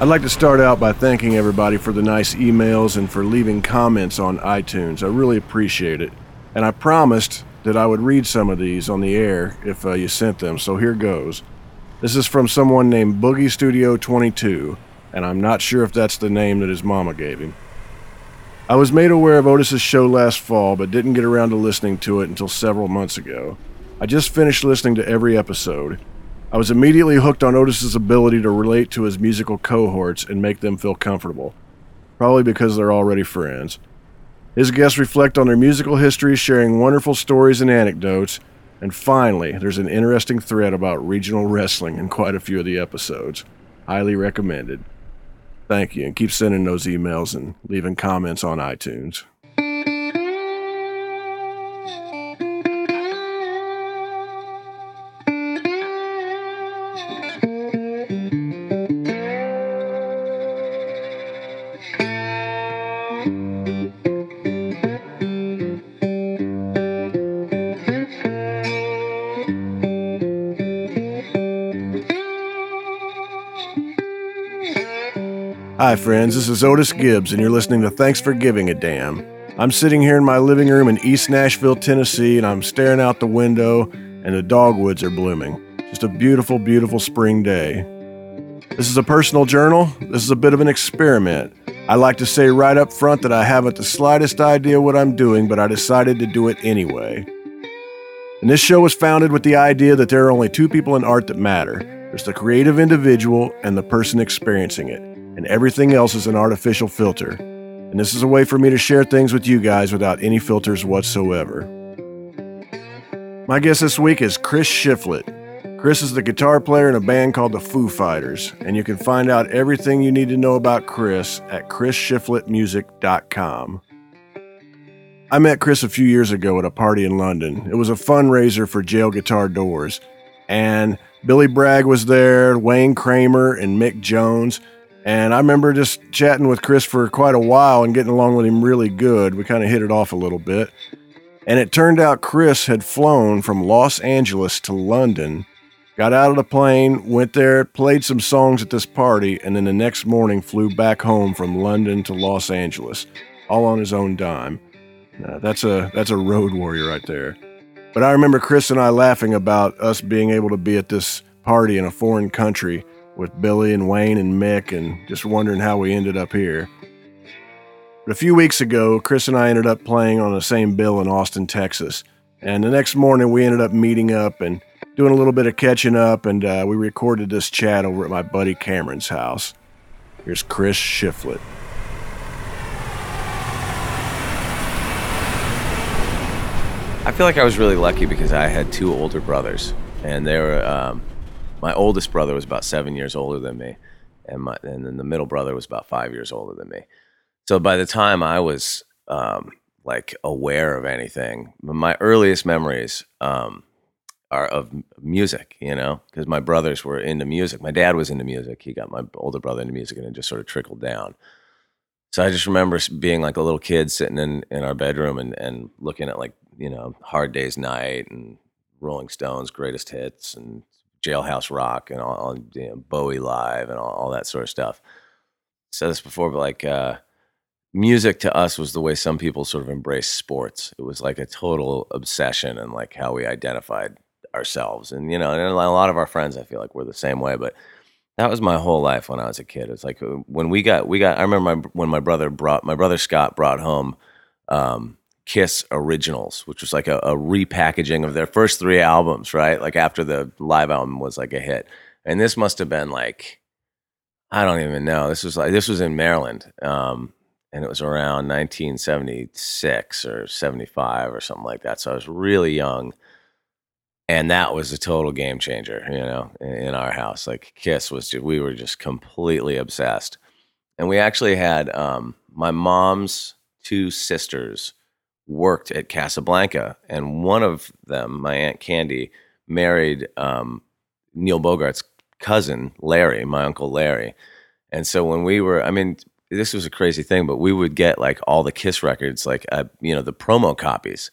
I'd like to start out by thanking everybody for the nice emails and for leaving comments on iTunes. I really appreciate it. And I promised that I would read some of these on the air if uh, you sent them, so here goes. This is from someone named Boogie Studio 22, and I'm not sure if that's the name that his mama gave him. I was made aware of Otis's show last fall, but didn't get around to listening to it until several months ago. I just finished listening to every episode. I was immediately hooked on Otis's ability to relate to his musical cohorts and make them feel comfortable, probably because they're already friends. His guests reflect on their musical history, sharing wonderful stories and anecdotes. And finally, there's an interesting thread about regional wrestling in quite a few of the episodes. Highly recommended. Thank you, and keep sending those emails and leaving comments on iTunes. Hi, friends. This is Otis Gibbs, and you're listening to Thanks for Giving a Damn. I'm sitting here in my living room in East Nashville, Tennessee, and I'm staring out the window, and the dogwoods are blooming. Just a beautiful, beautiful spring day. This is a personal journal. This is a bit of an experiment. I like to say right up front that I haven't the slightest idea what I'm doing, but I decided to do it anyway. And this show was founded with the idea that there are only two people in art that matter there's the creative individual and the person experiencing it and everything else is an artificial filter. And this is a way for me to share things with you guys without any filters whatsoever. My guest this week is Chris Shiflett. Chris is the guitar player in a band called the Foo Fighters, and you can find out everything you need to know about Chris at chrisshiflettmusic.com. I met Chris a few years ago at a party in London. It was a fundraiser for Jail Guitar Doors, and Billy Bragg was there, Wayne Kramer, and Mick Jones. And I remember just chatting with Chris for quite a while and getting along with him really good. We kind of hit it off a little bit. And it turned out Chris had flown from Los Angeles to London, got out of the plane, went there, played some songs at this party, and then the next morning flew back home from London to Los Angeles, all on his own dime. Uh, that's a that's a road warrior right there. But I remember Chris and I laughing about us being able to be at this party in a foreign country with Billy and Wayne and Mick and just wondering how we ended up here. But a few weeks ago, Chris and I ended up playing on the same bill in Austin, Texas. And the next morning, we ended up meeting up and doing a little bit of catching up, and uh, we recorded this chat over at my buddy Cameron's house. Here's Chris Shiflett. I feel like I was really lucky because I had two older brothers, and they were um, my oldest brother was about seven years older than me, and my and then the middle brother was about five years older than me. So by the time I was um, like aware of anything, my earliest memories um, are of music. You know, because my brothers were into music. My dad was into music. He got my older brother into music, and it just sort of trickled down. So I just remember being like a little kid sitting in, in our bedroom and, and looking at like, you know, Hard Day's Night and Rolling Stones greatest hits and Jailhouse Rock and all, all you know, Bowie Live and all, all, that sort of stuff. I Said this before, but like uh, music to us was the way some people sort of embraced sports. It was like a total obsession and like how we identified ourselves. And you know, and a lot of our friends, I feel like, were the same way. But that was my whole life when I was a kid. It's like uh, when we got we got. I remember my, when my brother brought my brother Scott brought home. Um, Kiss Originals, which was like a, a, repackaging of their first three albums, right? Like after the live album was like a hit. And this must have been like, I don't even know. This was like, this was in Maryland. Um, and it was around 1976 or 75 or something like that. So I was really young. And that was a total game changer, you know, in, in our house. Like Kiss was just, we were just completely obsessed. And we actually had um, my mom's two sisters worked at Casablanca, and one of them, my aunt Candy, married um, Neil Bogart's cousin Larry, my uncle Larry. And so when we were, I mean, this was a crazy thing, but we would get like all the Kiss records, like uh, you know, the promo copies.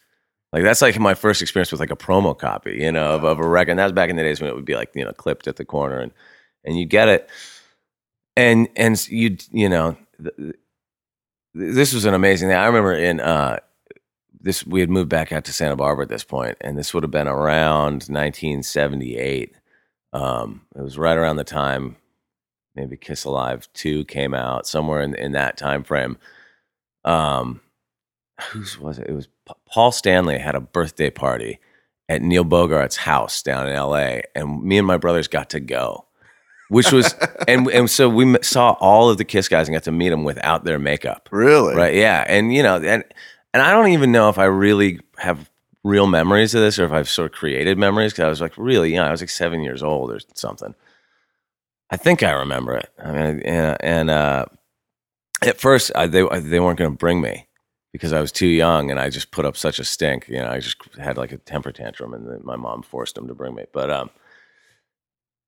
Like that's like my first experience with like a promo copy, you know, of, of a record. And that was back in the days when it would be like you know clipped at the corner, and and you get it. and and you you know th- this was an amazing thing. I remember in uh, this we had moved back out to Santa Barbara at this point, and this would have been around 1978. Um, it was right around the time maybe Kiss Alive two came out, somewhere in in that time frame. Um, whose was it? It was P- Paul Stanley had a birthday party at Neil Bogart's house down in L.A., and me and my brothers got to go which was and and so we saw all of the Kiss guys and got to meet them without their makeup. Really? Right? Yeah, and you know, and and I don't even know if I really have real memories of this or if I've sort of created memories because I was like really young. I was like seven years old or something. I think I remember it. I mean, and, and uh, at first I, they they weren't going to bring me because I was too young and I just put up such a stink. You know, I just had like a temper tantrum and then my mom forced them to bring me. But um,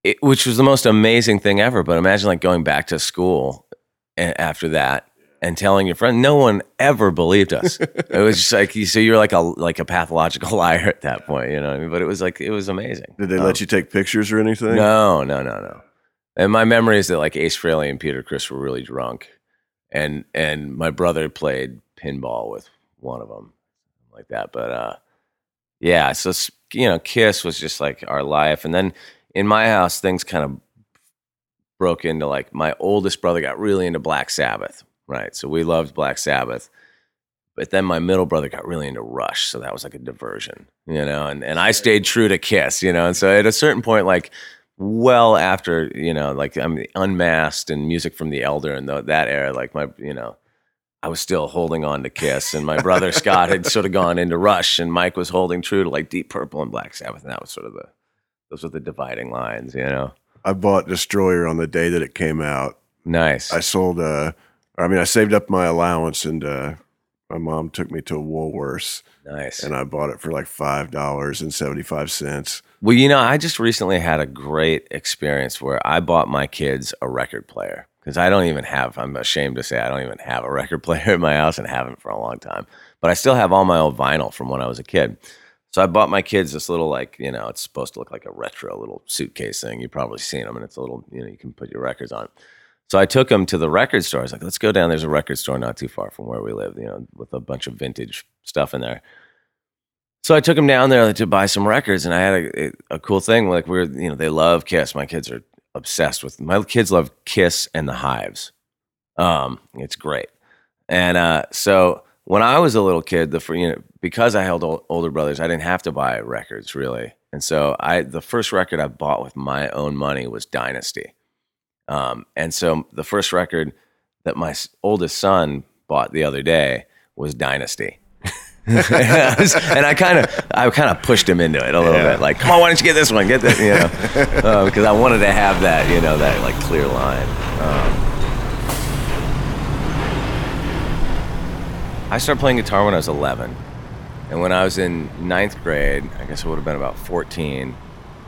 it, which was the most amazing thing ever. But imagine like going back to school after that and telling your friend, no one ever believed us. it was just like you, so you're like a like a pathological liar at that point, you know. What I mean? But it was like it was amazing. Did they Um, let you take pictures or anything? No, no, no, no. And my memory is that like Ace Frehley and Peter Criss were really drunk, and and my brother played pinball with one of them, like that. But uh, yeah, so you know, Kiss was just like our life, and then in my house, things kind of broke into like my oldest brother got really into Black Sabbath, right? So we loved Black Sabbath. But then my middle brother got really into Rush, so that was like a diversion, you know. And and I stayed true to Kiss, you know. And so at a certain point, like well after you know, like I'm unmasked and music from the Elder and tho- that era, like my you know, I was still holding on to Kiss, and my brother Scott had sort of gone into Rush, and Mike was holding true to like Deep Purple and Black Sabbath, and that was sort of the those were the dividing lines, you know. I bought Destroyer on the day that it came out. Nice. I sold uh I mean I saved up my allowance and uh my mom took me to Woolworths nice. and I bought it for like five dollars and seventy five cents. Well, you know, I just recently had a great experience where I bought my kids a record player because I don't even have, I'm ashamed to say, I don't even have a record player in my house and haven't for a long time. But I still have all my old vinyl from when I was a kid. So I bought my kids this little, like, you know, it's supposed to look like a retro little suitcase thing. You've probably seen them, and it's a little, you know, you can put your records on. So I took him to the record store. I was like, let's go down. There's a record store not too far from where we live, you know, with a bunch of vintage stuff in there. So I took him down there to buy some records, and I had a, a cool thing. Like we're, you know, they love Kiss. My kids are obsessed with. My kids love Kiss and the Hives. Um, it's great. And uh, so when I was a little kid, the you know because I held ol- older brothers, I didn't have to buy records really. And so I the first record I bought with my own money was Dynasty. Um, and so the first record that my oldest son bought the other day was Dynasty. and I, I kind of, I kind of pushed him into it a little Yeah. bit. Like, come on, why don't you get this one? Get that, you know, uh, because I wanted to have that, you know, that like clear line. Um, I started playing guitar when I was 11, and when I was in ninth grade, I guess it would have been about 14.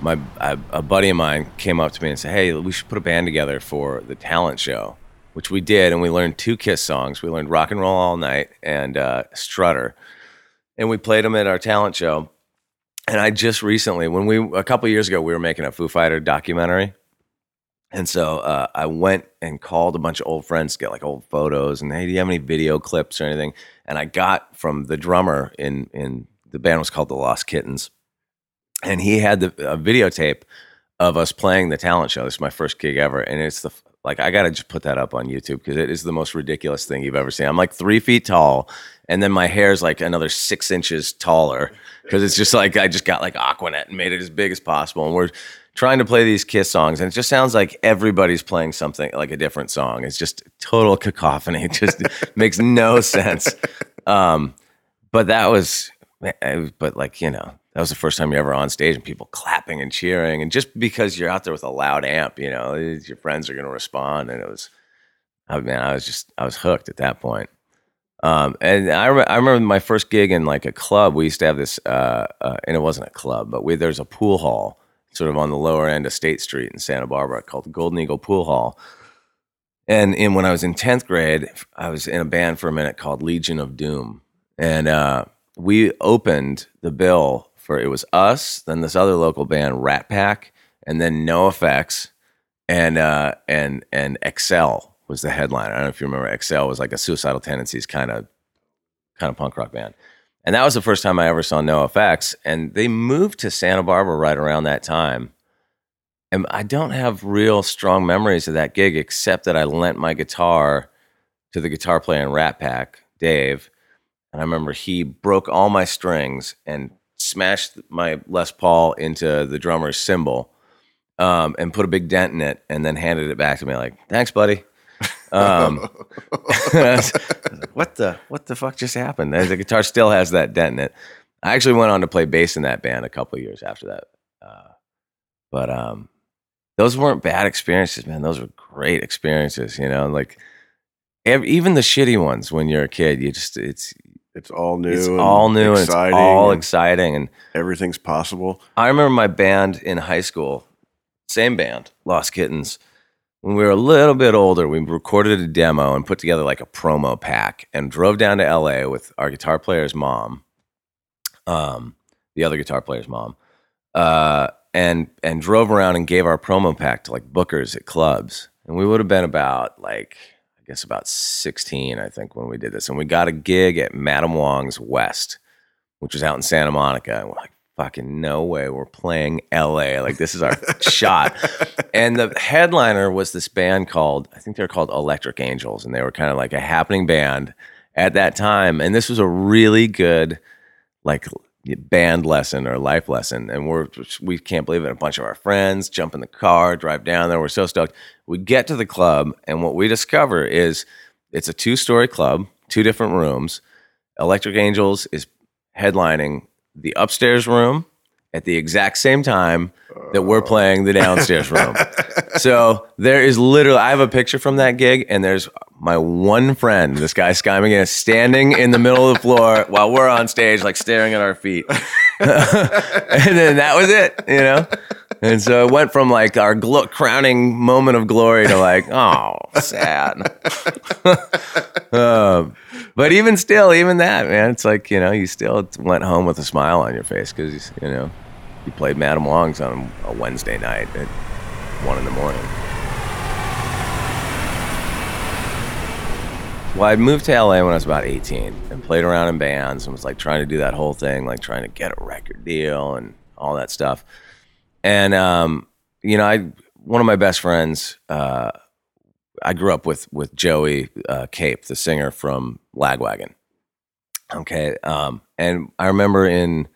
My a, a buddy of mine came up to me and said, "Hey, we should put a band together for the talent show," which we did, and we learned two Kiss songs. We learned "Rock and Roll All Night" and uh, "Strutter," and we played them at our talent show. And I just recently, when we a couple years ago, we were making a Foo Fighter documentary, and so uh, I went and called a bunch of old friends to get like old photos and hey, do you have any video clips or anything? And I got from the drummer in in the band was called the Lost Kittens, and he had the a videotape of us playing the talent show. This is my first gig ever, and it's the like I gotta just put that up on YouTube because it is the most ridiculous thing you've ever seen. I'm like three feet tall, and then my hair's like another six inches taller because it's just like I just got like Aquanet and made it as big as possible, and we're trying to play these Kiss songs, and it just sounds like everybody's playing something like a different song. It's just total cacophony. It just makes no sense. Um, but that was, but like you know, that was the first time you're ever on stage and people clapping and cheering, and just because you're out there with a loud amp, you know, your friends are going to respond, and it was, I mean, I was just, I was hooked at that point. Um, and I, re- I remember my first gig in like a club. We used to have this, uh, uh, and it wasn't a club, but we, there's a pool hall sort of on the lower end of State Street in Santa Barbara called Golden Eagle Pool Hall. And in when I was in tenth grade, I was in a band for a minute called Legion of Doom, and uh, we opened the bill for it was us, then this other local band, Rat Pack, and then NOFX, and uh, and and Excel was the headline. I don't know if you remember. Excel was like a suicidal tendencies kind of kind of punk rock band, and that was the first time I ever saw NOFX. And they moved to Santa Barbara right around that time. And I don't have real strong memories of that gig, except that I lent my guitar to the guitar player in Rat Pack, Dave. And I remember he broke all my strings and smashed my Les Paul into the drummer's cymbal um, and put a big dent in it and then handed it back to me like, thanks, buddy. Um, what the what the fuck just happened? The guitar still has that dent in it. I actually went on to play bass in that band a couple years after that. Uh, but um, those weren't bad experiences, man. Those were great experiences. You know, like every, even the shitty ones when you're a kid, you just it's It's all new. it's and all new and it's all and exciting and everything's possible. I remember my band in high school, same band, Lost Kittens. When we were a little bit older, we recorded a demo and put together like a promo pack and drove down to LA with our guitar player's mom, um, the other guitar player's mom, uh, and and drove around and gave our promo pack to like bookers at clubs. And we would have been about like I guess about sixteen, I think, when we did this. And we got a gig at Madame Wong's West, which was out in Santa Monica. And we're like, fucking no way, we're playing LA. Like this is our shot. And the headliner was this band called, I think they're called Electric Angels, and they were kind of like a happening band at that time. And this was a really good, like, band lesson or life lesson. And we're we can't believe it. A bunch of our friends jump in the car, drive down there. We're so stoked. We get to the club, and what we discover is it's a two story club, two different rooms. Electric Angels is headlining the upstairs room at the exact same time that we're playing the downstairs room. so there is literally, I have a picture from that gig, and there's my one friend, this guy Sky McGinnis, standing in the middle of the floor while we're on stage, like staring at our feet. and then that was it, you know? And so it went from like our glo- crowning moment of glory to like, oh, sad. um, but even still, even that, man, it's like, you know, you still went home with a smile on your face because, you know, you played Madame Wong's on a Wednesday night at one in the morning. Well, I moved to LA when I was about 18 and played around in bands and was like trying to do that whole thing, like trying to get a record deal and all that stuff. And, um, you know, I, one of my best friends, uh, I grew up with, with Joey uh, Cape, the singer from Lagwagon. Okay. Um, and I remember in,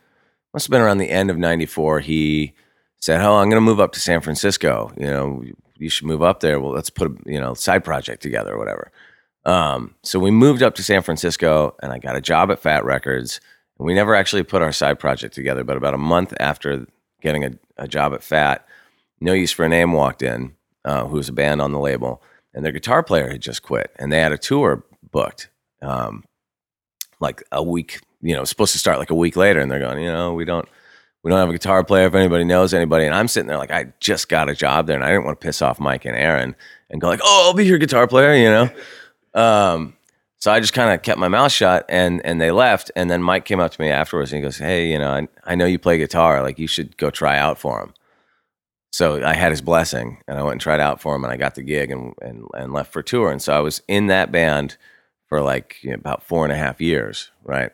must have been around the end of 94, he said, Oh, I'm going to move up to San Francisco. You know, you should move up there. Well, let's put a, you know, side project together or whatever. Um, so we moved up to San Francisco and I got a job at Fat Wreck Chords. And we never actually put our side project together, but about a month after getting a, a job at Fat, No Use for a Name walked in, uh, who was a band on the label, and their guitar player had just quit. And they had a tour booked um, like a week, you know, supposed to start like a week later. And they're going, you know, we don't. We don't have a guitar player if anybody knows anybody. And I'm sitting there like I just got a job there and I didn't want to piss off Mike and Aaron and go like, oh, I'll be your guitar player, you know? Um, so I just kind of kept my mouth shut and and they left. And then Mike came up to me afterwards and he goes, Hey, you know, I, I know you play guitar. Like you should go try out for him. So I had his blessing and I went and tried out for him and I got the gig and and, and left for tour. And so I was in that band for like you know, about four and a half years, right?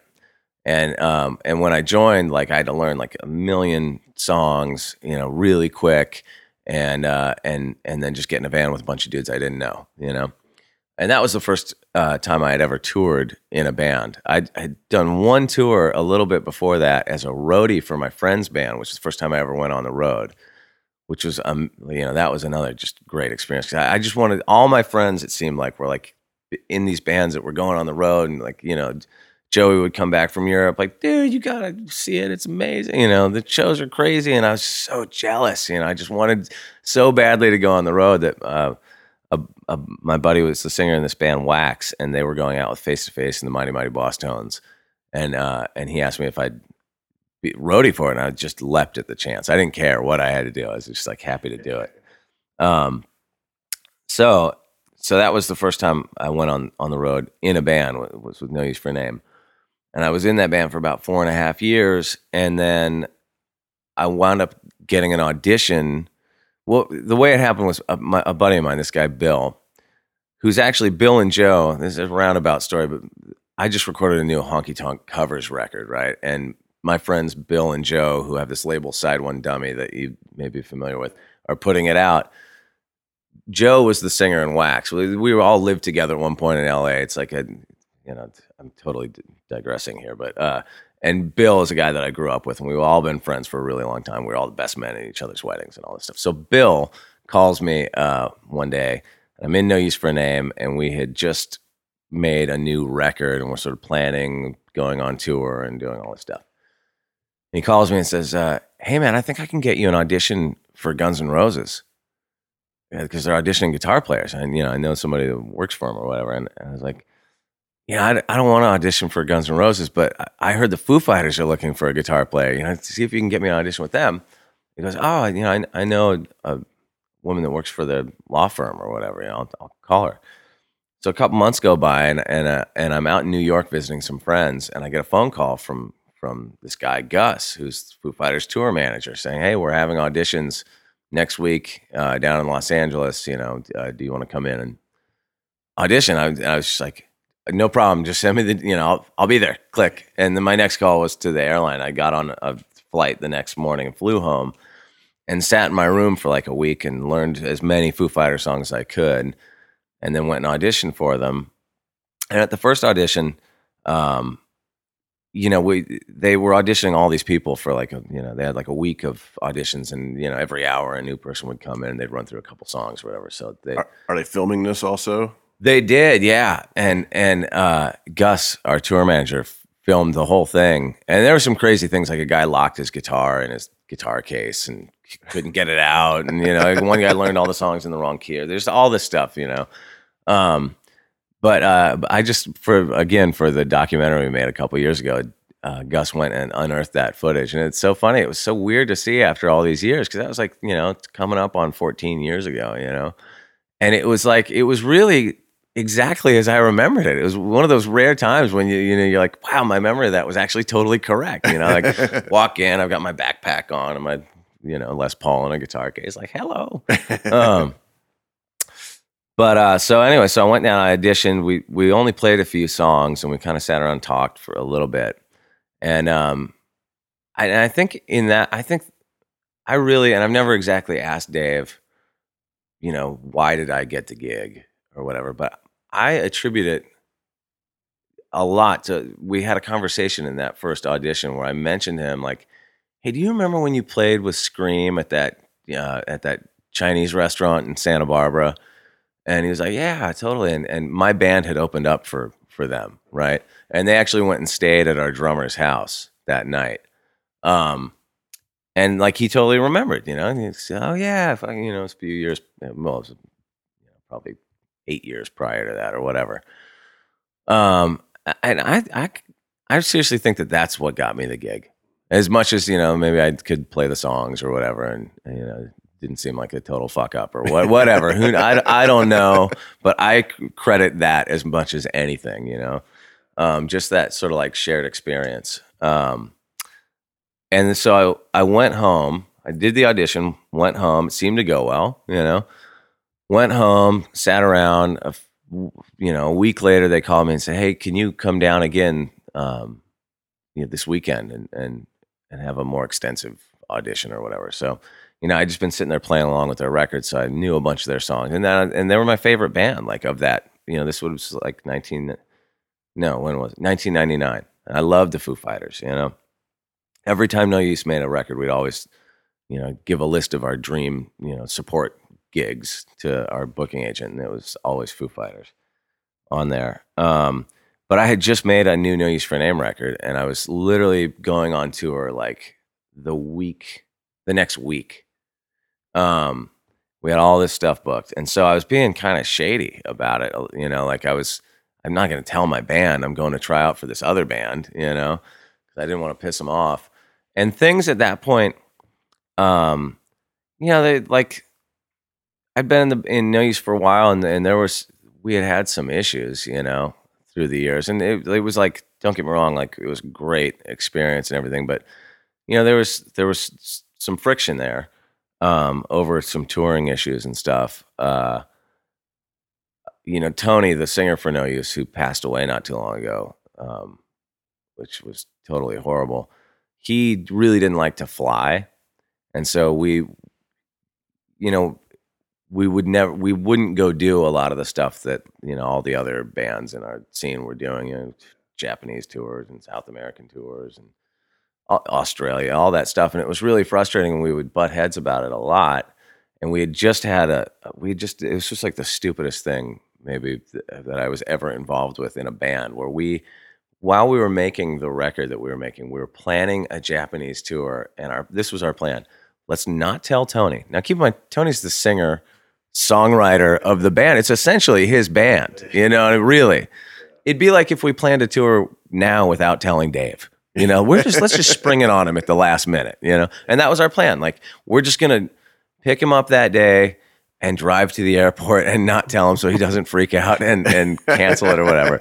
And um and when I joined, like I had to learn like a million songs, you know, really quick and uh and and then just get in a van with a bunch of dudes I didn't know, you know and that was the first uh, time I had ever toured in a band. I'd, I'd, done one tour a little bit before that as a roadie for my friend's band, which is the first time I ever went on the road. Which was, um, you know, that was another just great experience. I, I just wanted all my friends. It seemed like were like in these bands that were going on the road, and like you know, Joey would come back from Europe, like, dude, you gotta see it. It's amazing. You know, the shows are crazy, and I was so jealous. You know, I just wanted so badly to go on the road that. Uh, a, a, my buddy was the singer in this band Wax, and they were going out with Face to Face and the Mighty Mighty Bosstones, and uh, and he asked me if I'd roadie for it, and I just leapt at the chance. I didn't care what I had to do; I was just like happy to do it. Um, so so that was the first time I went on on the road in a band was with No Use for a Name, and I was in that band for about four and a half years, and then I wound up getting an audition well, the way it happened was a, my, a buddy of mine, this guy Bill, who's actually Bill and Joe. This is a roundabout story, but I just recorded a new honky tonk covers record, right? And my friends Bill and Joe, who have this label SideOneDummy that you may be familiar with, are putting it out. Joe was the singer in Wax. We, we all lived together at one point in LA. It's like a, you know, I'm totally digressing here, but uh, and Bill is a guy that I grew up with, and we've all been friends for a really long time. We are all the best men at each other's weddings and all this stuff. So Bill calls me uh, one day. I'm in No Use for a Name, and we had just made a new record, and we're sort of planning going on tour and doing all this stuff. And he calls me and says, uh, "Hey man, I think I can get you an audition for Guns N' Roses." Because they're auditioning guitar players, and you know I know somebody that works for them or whatever. And, and I was like, you know, I, I don't want to audition for Guns N' Roses, but I, I heard the Foo Fighters are looking for a guitar player. You know, see if you can get me an audition with them. He goes, oh, you know, I, I know a woman that works for the law firm or whatever. You know, I'll, I'll call her. So a couple months go by, and and uh, and I'm out in New York visiting some friends, and I get a phone call from from this guy Gus, who's Foo Fighters tour manager, saying, "Hey, we're having auditions next week uh, down in Los Angeles. You know, uh, do you want to come in and audition?" I, I was just like, no problem. Just send me the, you know, I'll, I'll, be there. Click. And then my next call was to the airline. I got on a flight the next morning and flew home and sat in my room for like a week and learned as many Foo Fighter songs as I could. And then went and auditioned for them. And at the first audition, um, you know, we they were auditioning all these people for like a you know they had like a week of auditions, and you know every hour a new person would come in and they'd run through a couple songs or whatever. So they are, are they filming this also? They did, yeah. And and uh, Gus, our tour manager, filmed the whole thing. And there were some crazy things, like a guy locked his guitar in his guitar case and couldn't get it out, and you know, one guy learned all the songs in the wrong key. There's all this stuff, you know. Um, but uh, I just for again for the documentary we made a couple years ago, uh, Gus went and unearthed that footage, and it's so funny. It was so weird to see after all these years because that was like you know it's coming up on 14 years ago, you know, and it was like it was really exactly as I remembered it. It was one of those rare times when you you know you're like, wow, my memory of that was actually totally correct. You know, like walk in, I've got my backpack on and my you know Les Paul and a guitar case, like hello. Um, but uh, so anyway, so I went down, I auditioned. We we only played a few songs and we kind of sat around and talked for a little bit. And um, I, and I think in that, I think I really, and I've never exactly asked Dave, you know, why did I get the gig? or whatever. But I attribute it a lot to we had a conversation in that first audition where I mentioned him like, "Hey, do you remember when you played with Scream at that uh, at that Chinese restaurant in Santa Barbara?" And he was like, "Yeah, totally." And and my band had opened up for for them, right? And they actually went and stayed at our drummer's house that night. Um, and like he totally remembered, you know. And he said, "Oh yeah, I, you know, it's a few years, well, was, probably eight years prior to that or whatever. Um, and I, I, I seriously think that that's what got me the gig. As much as you know, maybe I could play the songs or whatever, and you know, didn't seem like a total fuck up or what, whatever. Who I, I don't know, but I credit that as much as anything. You know, um, just that sort of like shared experience. Um, and so I, I went home. I did the audition, went home. It seemed to go well, you know went home, sat around. A, you know, a week later, they called me and said, "Hey, can you come down again, um, you know, this weekend and and and have a more extensive audition or whatever?" So, you know, I just been sitting there playing along with their records, so I knew a bunch of their songs, and then and they were my favorite band. Like of that, you know, this was like nineteen. No, when was it? Nineteen ninety nine. I loved the Foo Fighters. You know, every time No Use made a record, we'd always, you know, give a list of our dream, you know, support gigs to our booking agent, and it was always Foo Fighters on there. Um, but I had just made a new No Use for a Name record, and I was literally going on tour like the week, the next week. Um, we had all this stuff booked, and so I was being kind of shady about it. You know, like I was, I'm not going to tell my band I'm going to try out for this other band. You know, because I didn't want to piss them off. And things at that point, um, you know, they like I'd been in the in No Use for a while, and and there was we had had some issues, you know, through the years, and it, it was like don't get me wrong, like it was great experience and everything, but you know there was there was some friction there, um, over some touring issues and stuff. Uh, you know, Tony, the singer for No Use, who passed away not too long ago, um, which was totally horrible. He really didn't like to fly, and so we, you know, we would never, we wouldn't go do a lot of the stuff that you know all the other bands in our scene were doing. You know, Japanese tours and South American tours and Australia, all that stuff, and it was really frustrating. And we would butt heads about it a lot. And we had just had a, we had just, it was just like the stupidest thing maybe that I was ever involved with in a band where we, while we were making the record that we were making, we were planning a Japanese tour, and our this was our plan. Let's not tell Tony. Now, keep in mind, Tony's the singer, songwriter of the band. It's essentially his band. You know, really, it'd be like if we planned a tour now without telling Dave. You know, we're just let's just spring it on him at the last minute. You know, and that was our plan. Like, we're just gonna pick him up that day and drive to the airport and not tell him so he doesn't freak out and, and cancel it or whatever.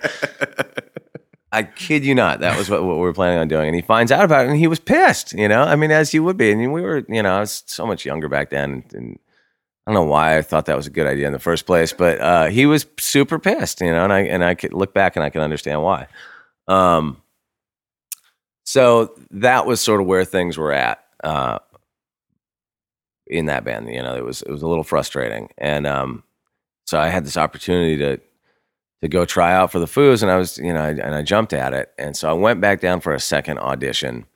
I kid you not. That was what, what we were planning on doing. And he finds out about it and he was pissed, you know? I mean, as you would be. And we were, you know, I was so much younger back then. And, I don't know why I thought that was a good idea in the first place, but uh, he was super pissed, you know? And I, and I could look back and I can understand why. Um, so that was sort of where things were at. Uh, in that band. You know, it was it was a little frustrating, and um, so I had this opportunity to to go try out for the Foos, and I was you know, I, and I jumped at it, and so I went back down for a second audition.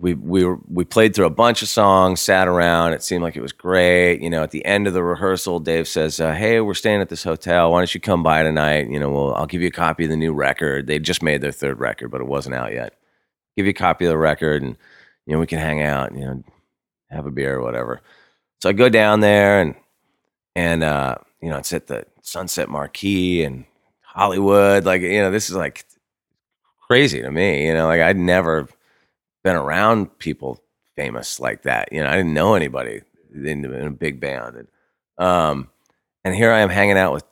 We we were, we played through a bunch of songs, sat around. It seemed like it was great. You know, at the end of the rehearsal, Dave says, uh, "Hey, we're staying at this hotel. Why don't you come by tonight? You know, well, I'll give you a copy of the new record. They just made their third record, but it wasn't out yet. Give you a copy of the record, and you know, we can hang out. You know, have a beer or whatever. So I go down there and and uh, you know it's at the Sunset Marquis and Hollywood. Like you know this is like crazy to me. You know like I'd never been around people famous like that. You know I didn't know anybody in, in a big band. And, um, and here I am hanging out with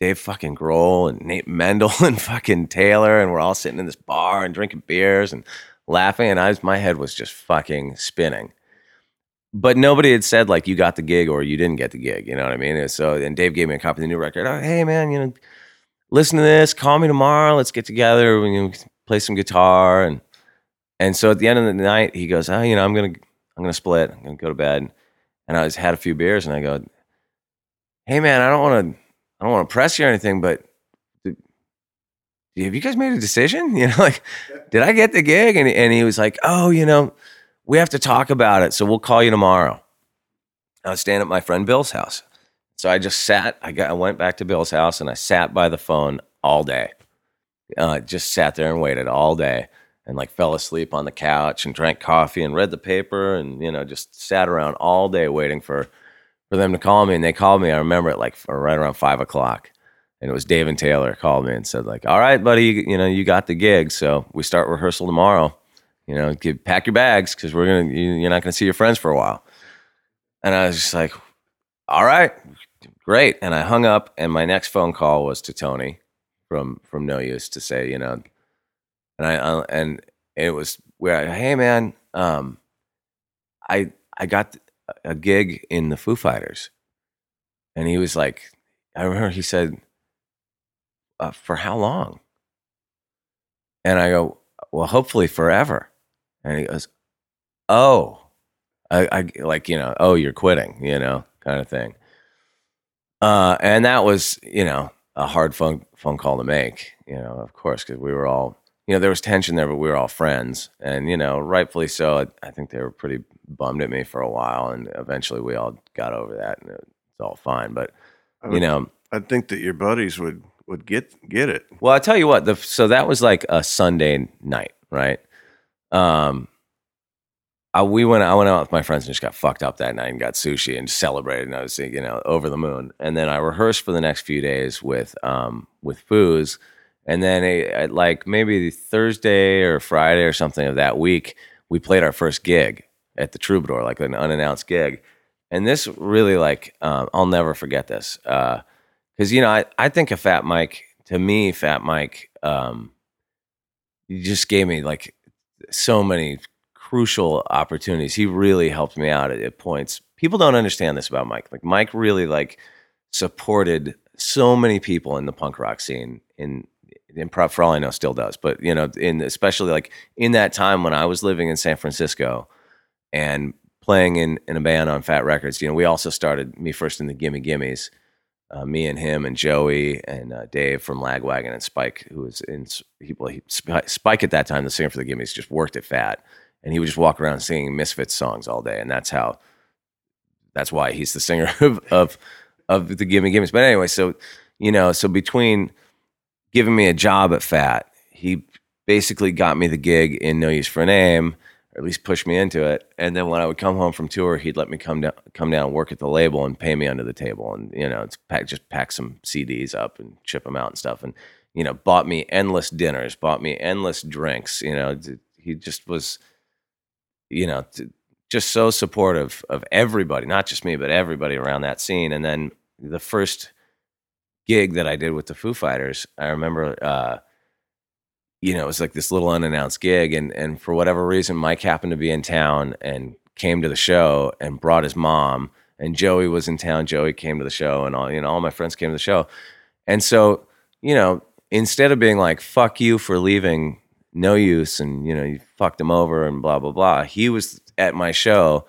Dave fucking Grohl and Nate Mendel and fucking Taylor, and we're all sitting in this bar and drinking beers and laughing, and I was, my head was just fucking spinning but nobody had said like you got the gig or you didn't get the gig. You know what I mean? And so, and Dave gave me a copy of the new record. Oh, hey man, you know, listen to this. Call me tomorrow. Let's get together. We can play some guitar. And and so at the end of the night, he goes, oh, you know, I'm gonna I'm gonna split. I'm gonna go to bed. And I was had a few beers, and I go, hey man, I don't want to I don't want to press you or anything, but have you guys made a decision? You know, like, did I get the gig? And, and he was like, oh, you know, we have to talk about it. So we'll call you tomorrow. I was staying at my friend Bill's house. So I just sat, I got, I went back to Bill's house and I sat by the phone all day. Uh, just sat there and waited all day and like fell asleep on the couch and drank coffee and read the paper and, you know, just sat around all day waiting for, for them to call me. And they called me, I remember it like right around five o'clock. And it was Dave and Taylor called me and said like, all right, buddy, you, you know, you got the gig. So we start rehearsal tomorrow you know, get, pack your bags because we're gonna you, you're not gonna see your friends for a while. And I was just like, all right, great. And I hung up, and my next phone call was to Tony from from No Use to say, you know, and I uh, and it was where, I, hey man, um, I I got a gig in the Foo Fighters, and he was like, I remember he said, uh, for how long? And I go, well, hopefully forever. And he goes, "Oh, I, I like you know, oh, you're quitting, you know, kind of thing." Uh, and that was you know a hard phone phone call to make, you know, of course, because we were all you know there was tension there, but we were all friends, and you know, rightfully so. I, I think they were pretty bummed at me for a while, and eventually we all got over that, and it's all fine. But would, you know, I think that your buddies would would get get it. Well, I tell you what, the, so that was like a Sunday night, right? Um, I, we went. I went out with my friends and just got fucked up that night and got sushi and celebrated. And I was, you know, over the moon. And then I rehearsed for the next few days with um with Foos. And then a, like maybe Thursday or Friday or something of that week, we played our first gig at the Troubadour, like an unannounced gig. And this really like um, I'll never forget this because uh, you know I I think of Fat Mike to me Fat Mike um, you just gave me like so many crucial opportunities. He really helped me out at, at points. People don't understand this about Mike. Like Mike really like supported so many people in the punk rock scene in improv for all I know still does. But you know, in especially like in that time when I was living in San Francisco and playing in, in a band on Fat Wreck Chords, you know, we also started Me First and the Gimme Gimmes. Uh, me and him and Joey and uh, Dave from Lagwagon and Spike, who was in he, well, he, Spike at that time, the singer for the Gimmes, just worked at Fat, and he would just walk around singing Misfits songs all day, and that's how. That's why he's the singer of of, of the Gimme Gimmes. But anyway, so you know, so between giving me a job at Fat, he basically got me the gig in No Use for a Name or at least pushed me into it. And then when I would come home from tour, he'd let me come down, come down and work at the label and pay me under the table, and you know, pack, just pack some CDs up and ship them out and stuff. And you know, bought me endless dinners, bought me endless drinks. You know, he just was, you know, just so supportive of everybody, not just me, but everybody around that scene. And then the first gig that I did with the Foo Fighters, I remember. Uh, you know, it was like this little unannounced gig, and and for whatever reason, Mike happened to be in town and came to the show and brought his mom. And Joey was in town. Joey came to the show, and all you know, all my friends came to the show. And so, you know, instead of being like "fuck you for leaving," no use, and you know, you fucked him over and blah blah blah, he was at my show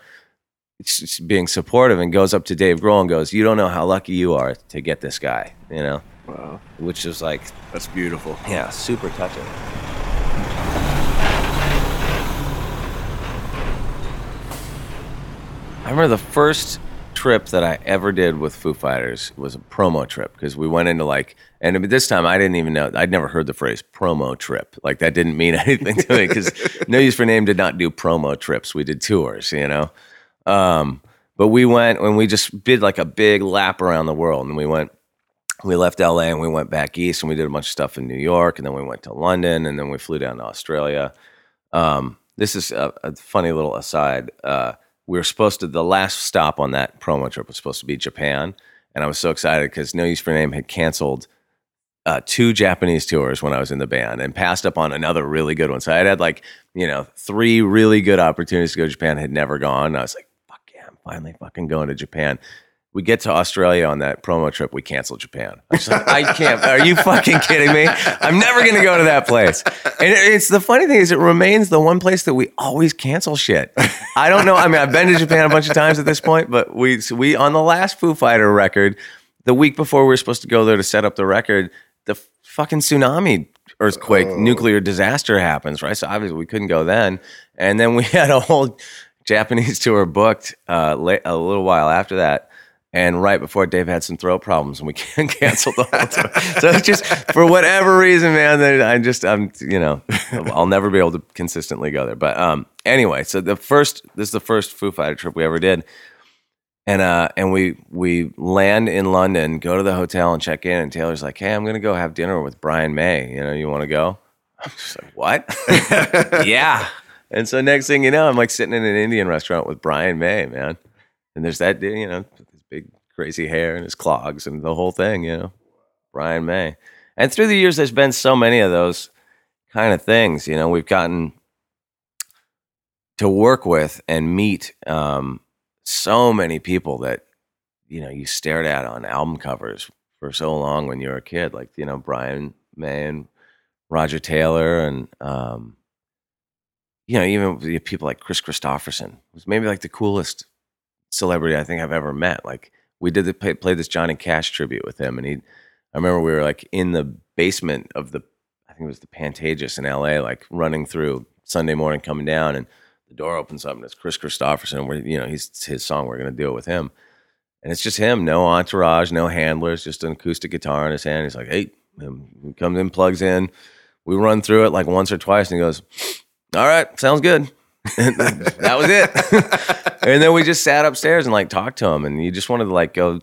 being supportive and goes up to Dave Grohl and goes, "You don't know how lucky you are to get this guy," you know. Wow. Which is like that's beautiful. Yeah, super touching. I remember the first trip that I ever did with Foo Fighters was a promo trip because we went into like, and this time I didn't even know, I'd never heard the phrase promo trip. Like that didn't mean anything to me because No Use for Name did not do promo trips. We did tours, you know? Um, but we went and we just did like a big lap around the world and we went we left LA and we went back east and we did a bunch of stuff in New York and then we went to London and then we flew down to Australia. Um, this is a, a, funny little aside. Uh, we were supposed to, the last stop on that promo trip was supposed to be Japan. And I was so excited because No Use for Name had canceled uh, two Japanese tours when I was in the band and passed up on another really good one. So I had had like, you know, three really good opportunities to go to Japan, had never gone. I was like, finally fucking going to Japan we get to Australia on that promo trip, we cancel Japan. I, like, I can't. Are you fucking kidding me? I'm never going to go to that place. And it's the funny thing is, it remains the one place that we always cancel shit. I don't know. I mean, I've been to Japan a bunch of times at this point, but we we on the last Foo Fighter record, the week before we were supposed to go there to set up the record, the fucking tsunami earthquake oh. nuclear disaster happens, right? So obviously we couldn't go then, and then we had a whole Japanese tour booked uh, a little while after that and right before Dave had some throat problems, and we canceled the whole tour. so it's just for whatever reason, man, I just I'm you know I'll never be able to consistently go there. But um, anyway, so the first this is the first Foo Fighter trip we ever did, and uh, and we we land in London, go to the hotel and check in, and Taylor's like, hey, I'm gonna go have dinner with Brian May. You know, you want to go? I'm just like, what? yeah. And so next thing you know, I'm like sitting in an Indian restaurant with Brian May, man. And there's that, dude, you know, his big crazy hair and his clogs and the whole thing, you know. Brian May. And through the years, there's been so many of those kind of things. You know, we've gotten to work with and meet um, so many people that you know you stared at on album covers for so long when you were a kid, like you know Brian May and Roger Taylor, and um, you know even people like Kris Kristofferson was maybe like the coolest celebrity I think I've ever met. Like we did the play, play this Johnny Cash tribute with him, and he. I remember we were like in the basement of the, I think it was the Pantages in L.A. Like running through Sunday morning, coming down, and the door opens up, and it's Kris Kristofferson. Where you know he's his song. We're gonna do it with him, and it's just him, no entourage, no handlers, just an acoustic guitar in his hand. He's like, hey, he comes in, plugs in. We run through it like once or twice, and he goes, "All right, sounds good." that was it. and then we just sat upstairs and like talked to him, and he just wanted to like go.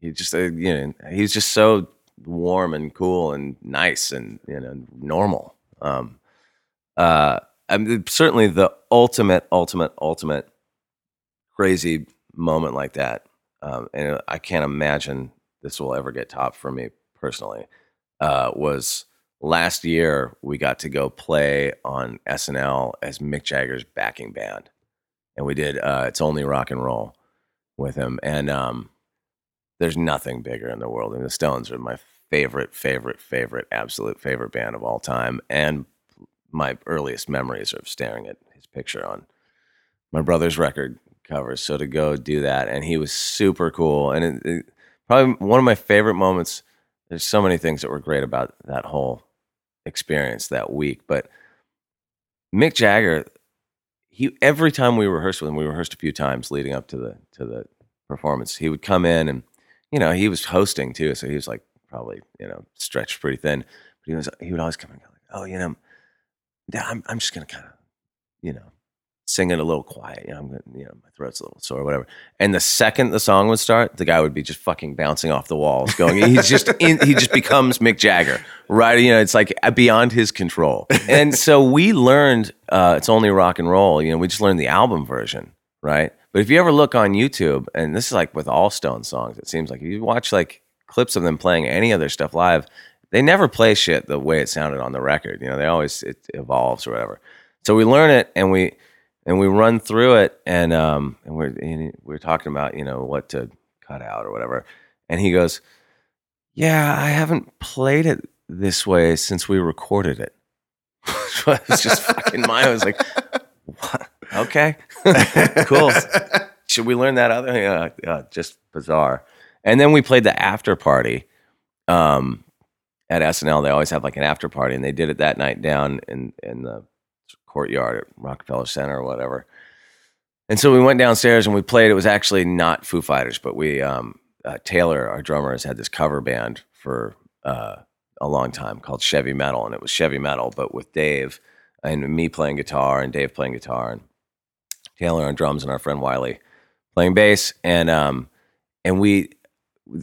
He just, uh, you know, he's just so warm and cool and nice and you know normal. Um, uh, I mean, certainly the ultimate, ultimate, ultimate crazy moment like that, um, and I can't imagine this will ever get topped for me personally. Uh, was last year we got to go play on SNL as Mick Jagger's backing band, and we did uh, "It's Only Rock and Roll" with him. And um, there's nothing bigger in the world. Mean, the Stones are my favorite, favorite, favorite, absolute favorite band of all time, and my earliest memories are of staring at his picture on my brother's record covers. So to go do that, and he was super cool, and it, it, probably one of my favorite moments. There's so many things that were great about that whole experience that week, but Mick Jagger, he every time we rehearsed with him, we rehearsed a few times leading up to the to the performance. He would come in and you know he was hosting too, so he was like probably you know stretched pretty thin, but he was he would always come and go like, oh you know, I'm I'm just gonna kind of you know sing it a little quiet. You know, I'm you know, my throat's a little sore, or whatever. And the second the song would start, the guy would be just fucking bouncing off the walls, going. He's just in, he just becomes Mick Jagger, right? You know, it's like beyond his control. And so we learned uh, it's only rock and roll. You know, we just learned the album version, right? But if you ever look on YouTube, and this is like with all Stone songs, it seems like if you watch like clips of them playing any other stuff live, they never play shit the way it sounded on the record. You know, they always it evolves or whatever. So we learn it, and we and we run through it, and um, and we're and we're talking about you know what to cut out or whatever, and he goes, "Yeah, I haven't played it this way since we recorded it." so was just fucking my. I was like, what? "Okay, cool. Should we learn that other?" Yeah, uh, just bizarre. And then we played the after party. Um, at SNL, they always have like an after party, and they did it that night down in in the courtyard at Rockefeller Center or whatever. And so we went downstairs and we played. It was actually not Foo Fighters, but we um, uh, Taylor, our drummer, has had this cover band for uh, a long time called Chevy Metal, and it was Chevy Metal, but with Dave and me playing guitar and Dave playing guitar and Taylor on drums and our friend Wiley playing bass, and um, and we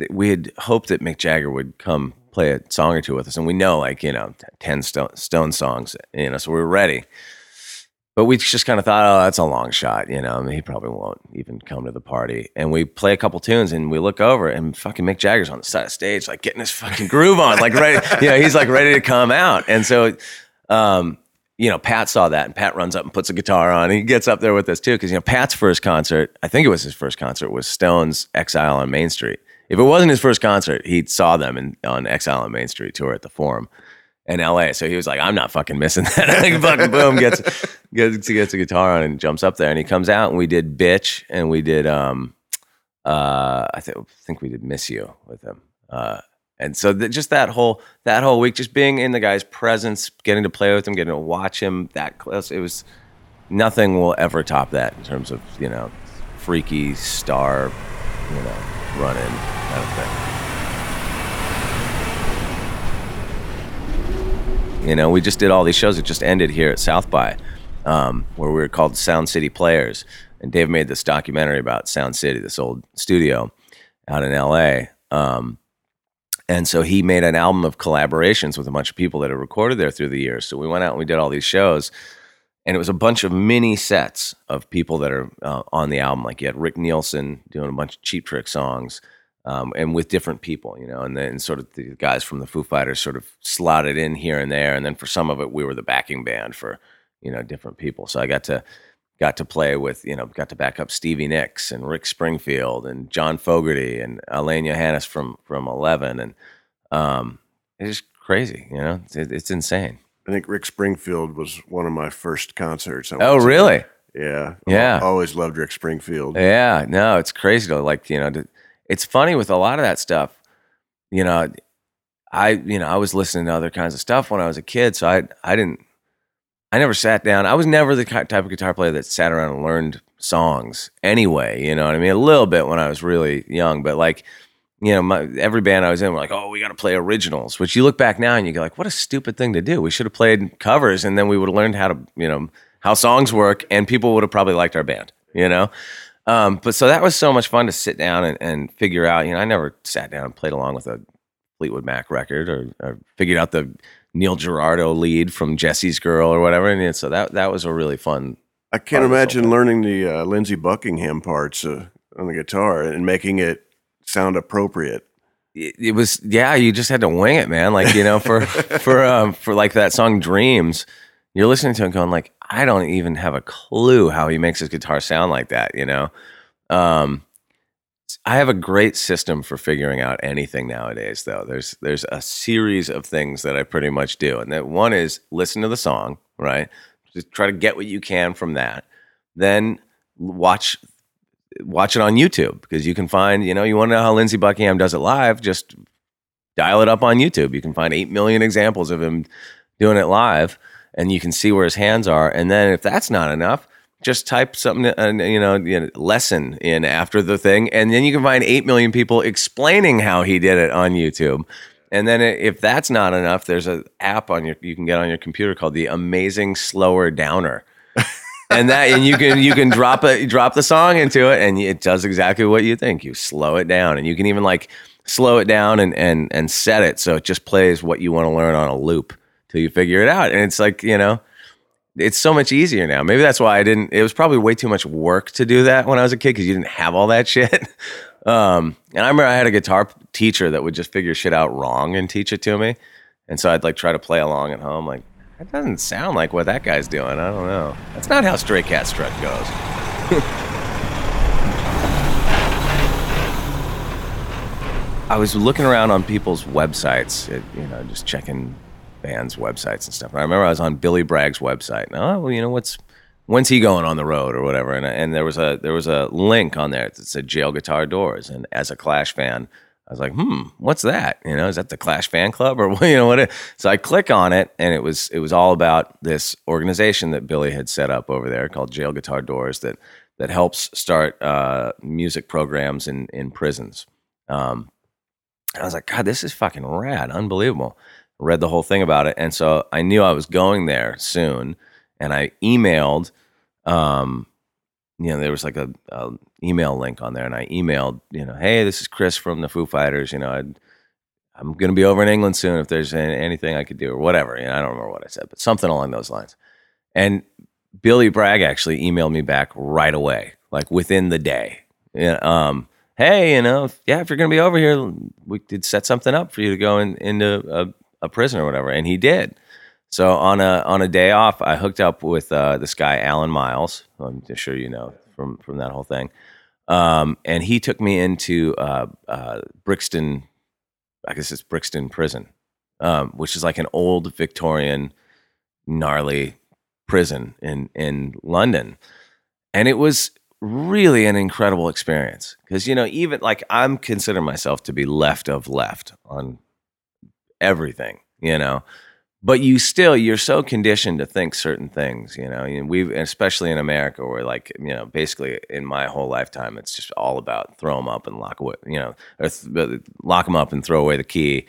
we had hoped that Mick Jagger would come play a song or two with us, and we know like you know ten Stone, Stone songs, you know, so we were ready. But we just kind of thought, oh, that's a long shot, you know. I mean, he probably won't even come to the party. And we play a couple tunes, and we look over, and fucking Mick Jagger's on the side of stage, like getting his fucking groove on, like ready. you know, he's like ready to come out. And so, um, you know, Pat saw that, and Pat runs up and puts a guitar on. He gets up there with us too, because you know, Pat's first concert, I think it was his first concert, was Stones Exile on Main Street. If it wasn't his first concert, he saw them in, on Exile on Main Street tour at the Forum in LA. So he was like, I'm not fucking missing that. like fucking boom, gets gets gets a guitar on and jumps up there and he comes out and we did bitch and we did um uh I think think we did miss you with him. Uh and so the, just that whole that whole week, just being in the guy's presence, getting to play with him, getting to watch him that close, it was nothing will ever top that in terms of you know freaky star, you know, running kind of thing. You know, we just did all these shows. It just ended here at South by, um, where we were called Sound City Players. And Dave made this documentary about Sound City, this old studio out in LA. Um, and so he made an album of collaborations with a bunch of people that had recorded there through the years. So we went out and we did all these shows. And it was a bunch of mini sets of people that are uh, on the album. Like you had Rick Nielsen doing a bunch of Cheap Trick songs um, and with different people, you know, and then sort of the guys from the Foo Fighters sort of slotted in here and there, and then for some of it, we were the backing band for you know different people. So I got to got to play with you know got to back up Stevie Nicks and Rick Springfield and John Fogerty and Alain Johannes from from Eleven, and um, it's just crazy, you know, it's, it's insane. I think Rick Springfield was one of my first concerts. oh, really? Yeah. Yeah. I always loved Rick Springfield. Yeah. No, it's crazy to like, you know, to, it's funny with a lot of that stuff. You know, I you know I was listening to other kinds of stuff when I was a kid, so I I didn't I never sat down. I was never the type of guitar player that sat around and learned songs anyway. You know what I mean? A little bit when I was really young, but like you know, my, every band I was in were like, oh, we got to play originals. Which you look back now and you go like, what a stupid thing to do. We should have played covers, and then we would have learned how to you know how songs work, and people would have probably liked our band. You know. Um, but so that was so much fun to sit down and, and, figure out. You know, I never sat down and played along with a Fleetwood Mac record or, or figured out the Neil Giraldo lead from Jessie's Girl or whatever. And so that that was a really fun. I can't imagine learning the uh, Lindsey Buckingham parts uh, on the guitar and making it sound appropriate. it, it was yeah, you just had to wing it, man. Like you know, for for um, for like that song Dreams, you're listening to him going like, I don't even have a clue how he makes his guitar sound like that. You know, um, I have a great system for figuring out anything nowadays. Though there's there's a series of things that I pretty much do, and that one is listen to the song, right? Just try to get what you can from that. Then watch watch it on YouTube because you can find, you know, you want to know how Lindsey Buckingham does it live, just dial it up on YouTube. You can find 8 million examples of him doing it live and you can see where his hands are. And then if that's not enough, just type something, uh, you know, you know, lesson in after the thing. And then you can find 8 million people explaining how he did it on YouTube. And then if that's not enough, there's an app on your you can get on your computer called the Amazing Slower Downer and that and you can you can drop it drop the song into it and it does exactly what you think you slow it down and you can even like slow it down and and and set it so it just plays what you want to learn on a loop till you figure it out and it's like you know it's so much easier now maybe that's why i didn't it was probably way too much work to do that when i was a kid because you didn't have all that shit um, and i remember i had a guitar teacher that would just figure shit out wrong and teach it to me and so i'd like try to play along at home like that doesn't sound like what that guy's doing. I don't know. That's not how Stray Cat Strut goes. I was looking around on people's websites, you know, just checking bands' websites and stuff. And I remember I was on Billy Bragg's website. And, oh, well, you know, what's when's he going on the road or whatever? And, and there was a there was a link on there that said Jail Guitar Doors. And as a Clash fan, I was like, hmm, what's that? You know, is that the Clash fan club or you know what? So I click on it, and it was it was all about this organization that Billy had set up over there called Jail Guitar Doors that that helps start uh, music programs in in prisons. Um, I was like, God, this is fucking rad, unbelievable. Read the whole thing about it, and so I knew I was going there soon, and I emailed. Um, you know, there was like a, a email link on there, and I emailed, you know, hey, this is Chris from the Foo Fighters. You know, i am going to be over in England soon. If there's anything I could do or whatever, you know, I don't remember what I said, but something along those lines. And Billy Bragg actually emailed me back right away, like within the day. You um, hey, you know, yeah, if you're going to be over here, we could set something up for you to go in, into a, a prison or whatever. And he did. So on a on a day off, I hooked up with uh, this guy Alan Miles. I'm sure you know from from that whole thing. Um, and he took me into uh, uh, Brixton, I guess it's Brixton Prison, um, which is like an old Victorian, gnarly prison in in London, and it was really an incredible experience because you know even like I'm consider myself to be left of left on everything, you know? But you still you're so conditioned to think certain things you know? And we especially in america where like you know basically in my whole lifetime it's just all about throw them up and lock away you know or th- lock them up and throw away the key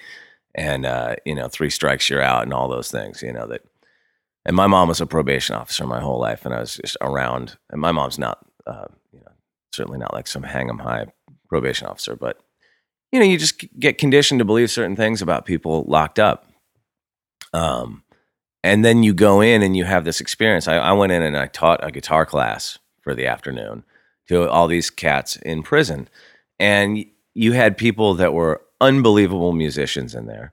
and uh, you know three strikes you're out and all those things you know that and my mom was a probation officer my whole life and i was just around and my mom's not uh, you know certainly not like some hang 'em high probation officer but you know you just get conditioned to believe certain things about people locked up um, and then you go in and you have this experience. I, I went in and I taught a guitar class for the afternoon to all these cats in prison. And you had people that were unbelievable musicians in there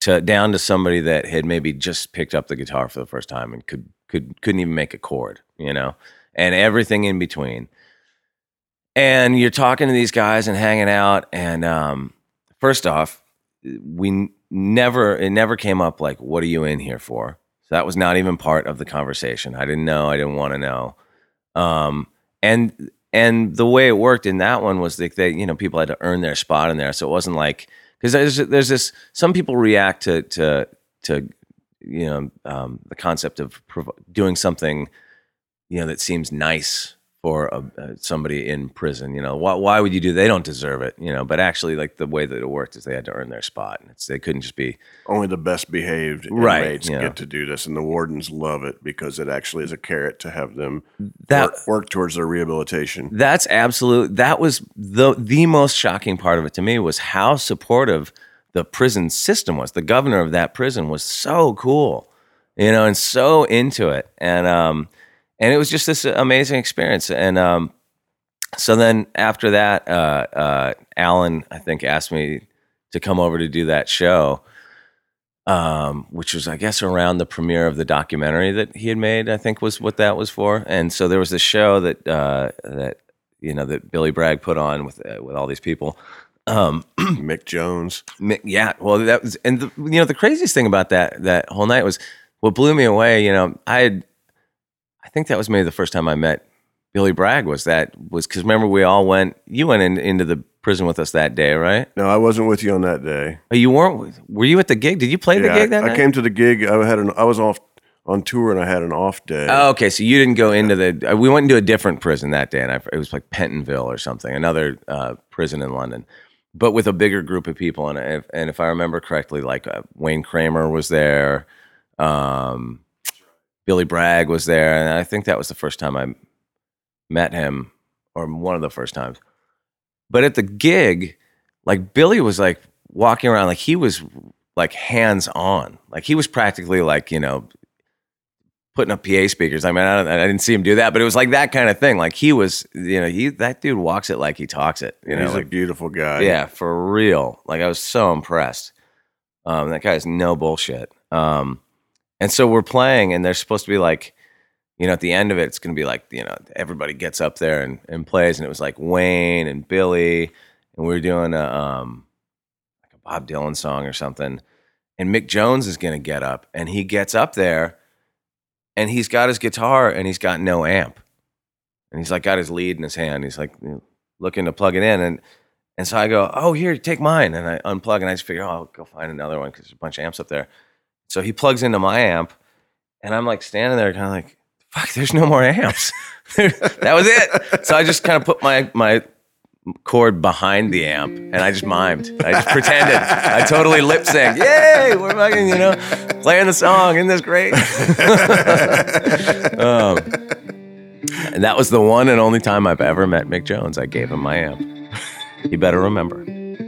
to down to somebody that had maybe just picked up the guitar for the first time and could could couldn't even make a chord, you know, and everything in between. And you're talking to these guys and hanging out. And um, first off, we never it never came up like what are you in here for? So that was not even part of the conversation. I didn't know i didn't want to know. Um, and and the way it worked in that one was like they you know people had to earn their spot in there. So it wasn't like because there's there's this some people react to to to you know um, the concept of doing something you know that seems nice for a, uh, somebody in prison. You know, why, why would you do? They don't deserve it. You know, but actually, like the way that it worked is they had to earn their spot. It's, they couldn't just be only the best behaved right, inmates you know. get to do this, and the wardens love it because it actually is a carrot to have them That- work, work towards their rehabilitation. That's absolute. That was the the most shocking part of it to me was how supportive the prison system was. The governor of that prison was so cool, you know, and so into it, and um, and it was just this amazing experience. And um, so then after that, uh, uh, Alan I think asked me to come over to do that show, um, which was I guess around the premiere of the documentary that he had made. I think was what that was for. And so there was this show that uh, that you know that Billy Bragg put on with uh, with all these people. Um, Mick Jones. Mi- Yeah, well, that was, and the, you know, the craziest thing about that that whole night was what blew me away. You know, I had, think that was maybe the first time I met Billy Bragg. Was that was because remember we all went, you went in, into the prison with us that day, right? No, I wasn't with you on that day. Oh, you weren't. with- Were you at the gig? Did you play the gig that I, night? I came to the gig. I had an. I was off on tour and I had an off day. Oh, okay. So you didn't go into the. uh, We went into a different prison that day, and I, it was like Pentonville or something, another uh, prison in London, but with a bigger group of people. And if, and if I remember correctly, like uh, Wayne Kramer was there, um, Billy Bragg was there, and I think that was the first time I met him, or one of the first times. But at the gig, like Billy was like walking around, like he was like hands on, like he was practically like you know putting up PA speakers. I mean, I, don't, I didn't see him do that, but it was like that kind of thing. Like he was, you know, he that dude walks it like he talks it. You know, He's like a beautiful guy. yeah, for real. Like I was so impressed. Um, that guy's no bullshit. Um, and so we're playing, and there's supposed to be like, you know, at the end of it, it's going to be like, you know, everybody gets up there and, and plays, and it was like Wayne and Billy, and we were doing a um, like a Bob Dylan song or something, and Mick Jones is going to get up, and he gets up there, and he's got his guitar, and he's got no amp, and he's like got his lead in his hand, he's like looking to plug it in, and and so I go, oh, here, take mine. And I unplug and I just figure, oh, I'll go find another one because there's a bunch of amps up there. So he plugs into my amp and I'm like standing there kind of like, fuck, there's no more amps. that was it. So I just kind of put my, my cord behind the amp and I just mimed. I just pretended. I totally lip synced. Yay, we're fucking, you know, playing the song. Isn't this great? um, and that was the one and only time I've ever met Mick Jones. I gave him my amp. You better remember.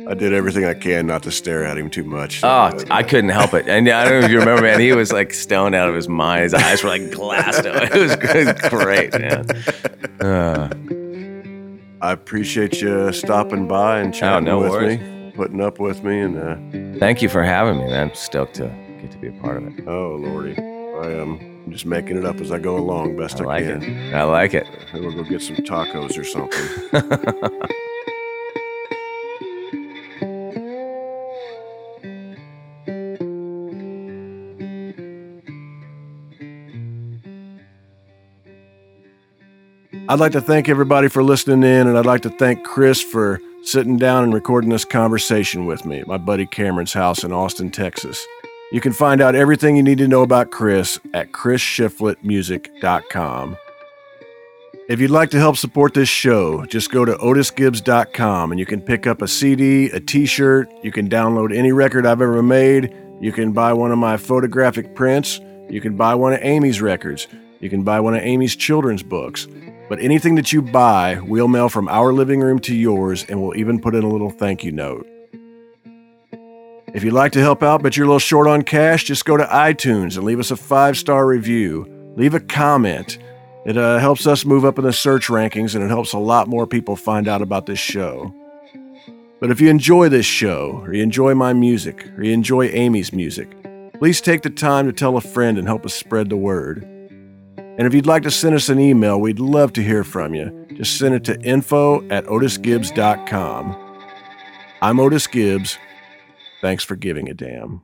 I did everything I can not to stare at him too much. Oh, But, I couldn't help it. And I don't know if you remember, man. He was like stoned out of his mind. His eyes were like glassed out. It was, it was great, man. Uh, I appreciate you stopping by and chatting Oh, no with worries. me, putting up with me, and uh, thank you for having me, man. I'm stoked to get to be a part of it. oh lordy, I am I'm just making it up as I go along, best I I, like can. it. I like it. We'll go get some tacos or something. I'd like to thank everybody for listening in, and I'd like to thank Chris for sitting down and recording this conversation with me at my buddy Cameron's house in Austin, Texas. You can find out everything you need to know about Chris at chrisshiflettmusic.com. If you'd like to help support this show, just go to otisgibbs.com and you can pick up a CD, a t shirt, you can download any record I've ever made, you can buy one of my photographic prints, you can buy one of Amy's records, you can buy one of Amy's children's books. But anything that you buy, we'll mail from our living room to yours and we'll even put in a little thank you note. If you'd like to help out but you're a little short on cash, just go to iTunes and leave us a five star review. Leave a comment. It uh, helps us move up in the search rankings and it helps a lot more people find out about this show. But if you enjoy this show, or you enjoy my music, or you enjoy Amy's music, please take the time to tell a friend and help us spread the word. And if you'd like to send us an email, we'd love to hear from you. Just send it to info at otisgibbs.com. I'm Otis Gibbs. Thanks for giving a damn.